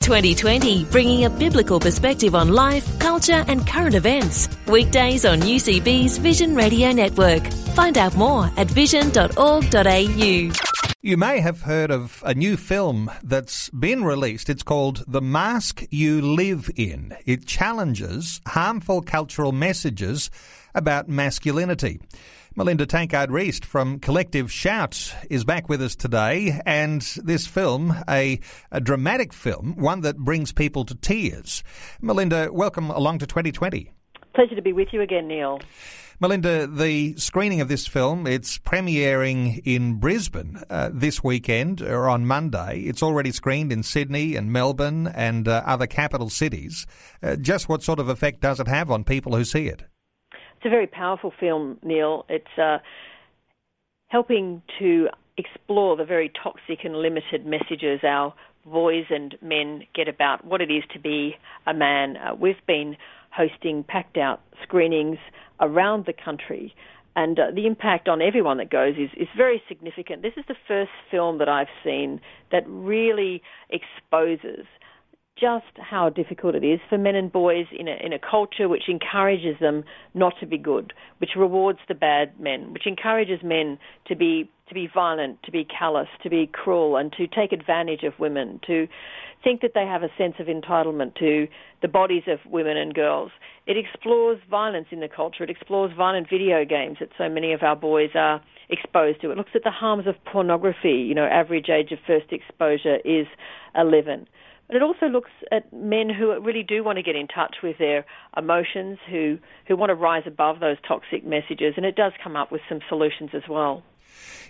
2020, bringing a biblical perspective on life, culture, and current events. Weekdays on UCB's Vision Radio Network. Find out more at vision.org.au. You may have heard of a new film that's been released. It's called The Mask You Live In. It challenges harmful cultural messages about masculinity. Melinda Tankard Reist from Collective Shout is back with us today, and this film, a, a dramatic film, one that brings people to tears. Melinda, welcome along to 2020. Pleasure to be with you again, Neil. Melinda, the screening of this film, it's premiering in Brisbane uh, this weekend or on Monday. It's already screened in Sydney and Melbourne and uh, other capital cities. Uh, just what sort of effect does it have on people who see it? It's a very powerful film, Neil. It's uh, helping to explore the very toxic and limited messages our boys and men get about what it is to be a man. Uh, we've been hosting packed out screenings around the country. And uh, the impact on everyone that goes is, is very significant. This is the first film that I've seen that really exposes just how difficult it is for men and boys in a, in a culture which encourages them not to be good, which rewards the bad men, which encourages men to be to be violent, to be callous, to be cruel, and to take advantage of women, to think that they have a sense of entitlement to the bodies of women and girls. It explores violence in the culture. It explores violent video games that so many of our boys are exposed to. It looks at the harms of pornography. You know, average age of first exposure is 11. But it also looks at men who really do want to get in touch with their emotions, who, who want to rise above those toxic messages, and it does come up with some solutions as well.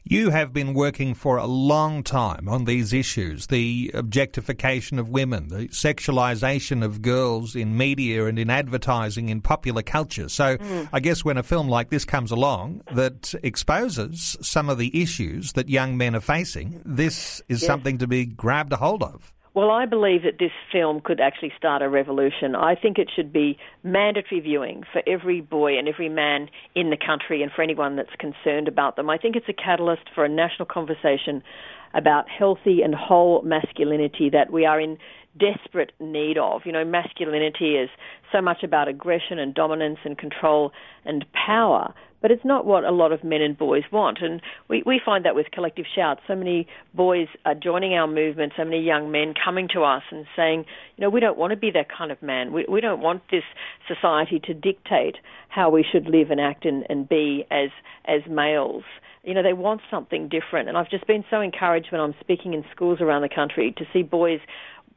You have been working for a long time on these issues the objectification of women, the sexualization of girls in media and in advertising in popular culture. So mm. I guess when a film like this comes along that exposes some of the issues that young men are facing, this is yes. something to be grabbed a hold of. Well, I believe that this film could actually start a revolution. I think it should be mandatory viewing for every boy and every man in the country and for anyone that's concerned about them. I think it's a catalyst for a national conversation about healthy and whole masculinity that we are in desperate need of. You know, masculinity is so much about aggression and dominance and control and power but it's not what a lot of men and boys want. And we, we find that with Collective Shout. So many boys are joining our movement, so many young men coming to us and saying, you know, we don't want to be that kind of man. We, we don't want this society to dictate how we should live and act and, and be as, as males. You know, they want something different. And I've just been so encouraged when I'm speaking in schools around the country to see boys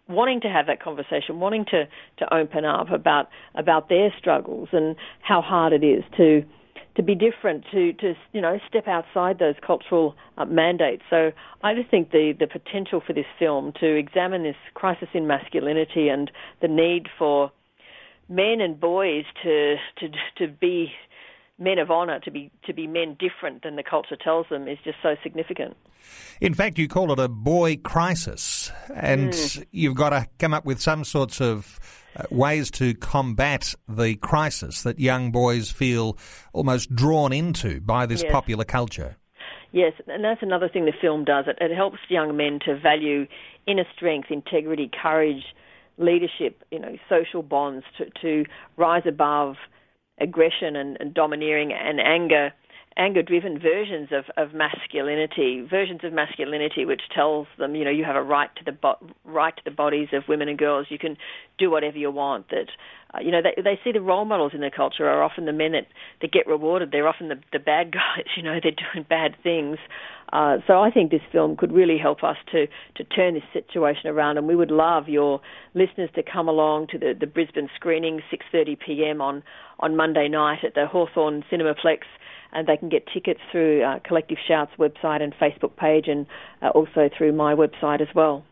wanting to have that conversation, wanting to, to open up about about their struggles and how hard it is to to be different, to, to you know, step outside those cultural uh, mandates. So I just think the, the potential for this film to examine this crisis in masculinity and the need for men and boys to to to be men of honor to be to be men different than the culture tells them is just so significant. In fact, you call it a boy crisis, and mm. you've got to come up with some sorts of uh, ways to combat the crisis that young boys feel almost drawn into by this yes. popular culture. Yes, and that's another thing the film does. It, it helps young men to value inner strength, integrity, courage, leadership, you know, social bonds, to, to rise above aggression and, and domineering and anger anger driven versions of, of masculinity, versions of masculinity which tells them, you know, you have a right to the bo- right to the bodies of women and girls. You can do whatever you want. That uh, you know, they they see the role models in their culture are often the men that, that get rewarded. They're often the the bad guys. You know, they're doing bad things. Uh, so I think this film could really help us to, to turn this situation around, and we would love your listeners to come along to the, the Brisbane screening, 6:30 p.m. on on Monday night at the Hawthorne Cinemaplex and they can get tickets through uh, Collective Shout's website and Facebook page, and uh, also through my website as well.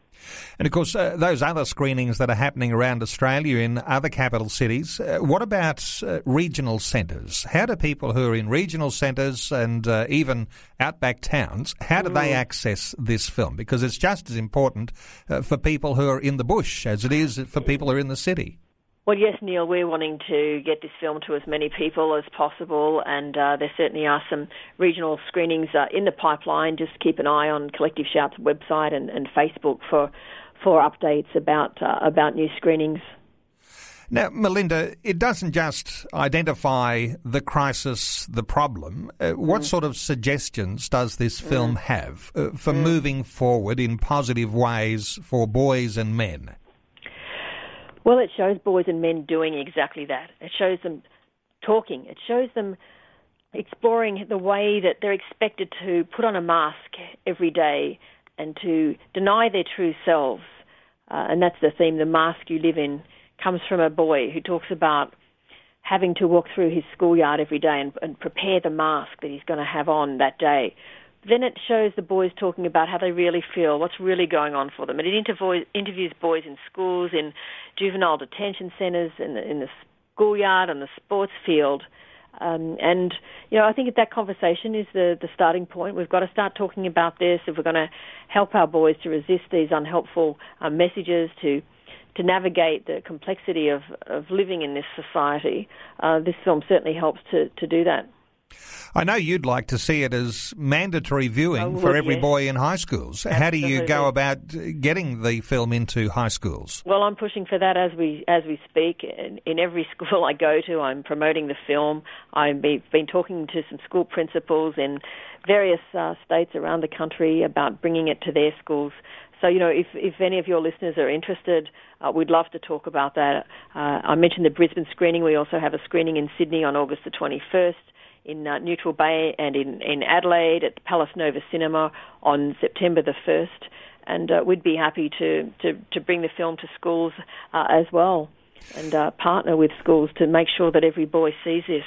And of course, uh, those other screenings that are happening around Australia in other capital cities, uh, what about uh, regional centres? How do people who are in regional centres and uh, even outback towns, how do they mm. access this film? Because it's just as important uh, for people who are in the bush as it is for people who are in the city. Well, yes, Neil, we're wanting to get this film to as many people as possible, and uh, there certainly are some regional screenings uh, in the pipeline. Just keep an eye on Collective Shout's website and, and Facebook for for updates about uh, about new screenings. Now, Melinda, it doesn't just identify the crisis, the problem. Uh, what mm. sort of suggestions does this mm. film mm. have uh, for mm. moving forward in positive ways for boys and men? Well, it shows boys and men doing exactly that. It shows them talking. It shows them exploring the way that they're expected to put on a mask every day and to deny their true selves. Uh, and that's the theme, the mask you live in, comes from a boy who talks about having to walk through his schoolyard every day and, and prepare the mask that he's going to have on that day. Then it shows the boys talking about how they really feel, what's really going on for them. And it interviews boys in schools, in juvenile detention centres, in the, in the schoolyard, on the sports field. Um, and you know, I think that conversation is the the starting point. We've got to start talking about this if we're going to help our boys to resist these unhelpful uh, messages, to to navigate the complexity of of living in this society. Uh, this film certainly helps to to do that. I know you'd like to see it as mandatory viewing for every yes. boy in high schools. Absolutely. How do you go about getting the film into high schools? Well, I'm pushing for that as we as we speak. In, in every school I go to, I'm promoting the film. I've been, been talking to some school principals in various uh, states around the country about bringing it to their schools. So, you know, if, if any of your listeners are interested, uh, we'd love to talk about that. Uh, I mentioned the Brisbane screening. We also have a screening in Sydney on August the 21st in uh, Neutral Bay and in, in Adelaide at the Palace Nova Cinema on September the 1st. And uh, we'd be happy to, to, to bring the film to schools uh, as well and uh, partner with schools to make sure that every boy sees this.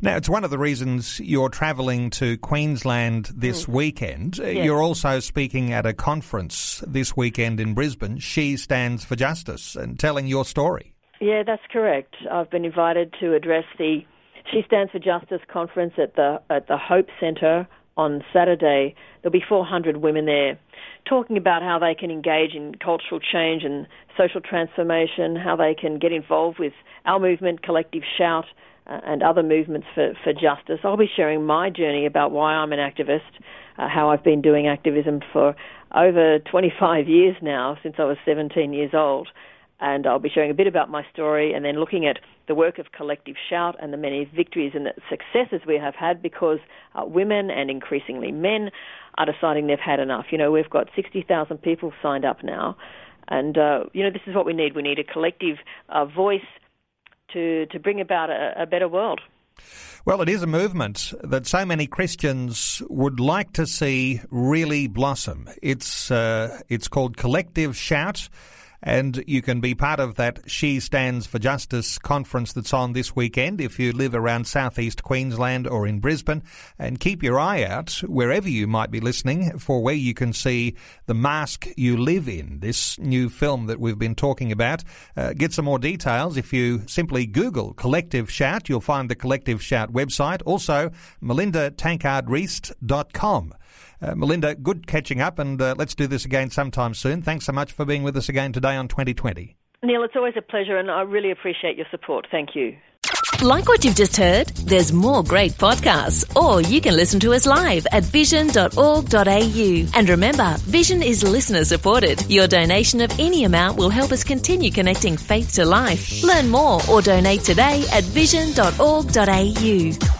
Now, it's one of the reasons you're travelling to Queensland this mm. weekend. Yes. You're also speaking at a conference this weekend in Brisbane, She Stands for Justice, and telling your story. Yeah, that's correct. I've been invited to address the she Stands for Justice conference at the at the Hope Centre on Saturday. There'll be 400 women there talking about how they can engage in cultural change and social transformation, how they can get involved with our movement, Collective Shout, uh, and other movements for, for justice. I'll be sharing my journey about why I'm an activist, uh, how I've been doing activism for over 25 years now, since I was 17 years old and I'll be sharing a bit about my story and then looking at the work of Collective Shout and the many victories and successes we have had because uh, women and increasingly men are deciding they've had enough. You know, we've got 60,000 people signed up now, and uh, you know, this is what we need. We need a collective uh, voice to to bring about a, a better world. Well, it is a movement that so many Christians would like to see really blossom. It's uh, it's called Collective Shout. And you can be part of that She Stands for Justice conference that's on this weekend if you live around southeast Queensland or in Brisbane. And keep your eye out wherever you might be listening for where you can see The Mask You Live In, this new film that we've been talking about. Uh, get some more details if you simply Google Collective Shout. You'll find the Collective Shout website. Also, melindatankardreist.com. Uh, Melinda, good catching up, and uh, let's do this again sometime soon. Thanks so much for being with us again today on 2020. Neil, it's always a pleasure, and I really appreciate your support. Thank you. Like what you've just heard? There's more great podcasts, or you can listen to us live at vision.org.au. And remember, Vision is listener supported. Your donation of any amount will help us continue connecting faith to life. Learn more or donate today at vision.org.au.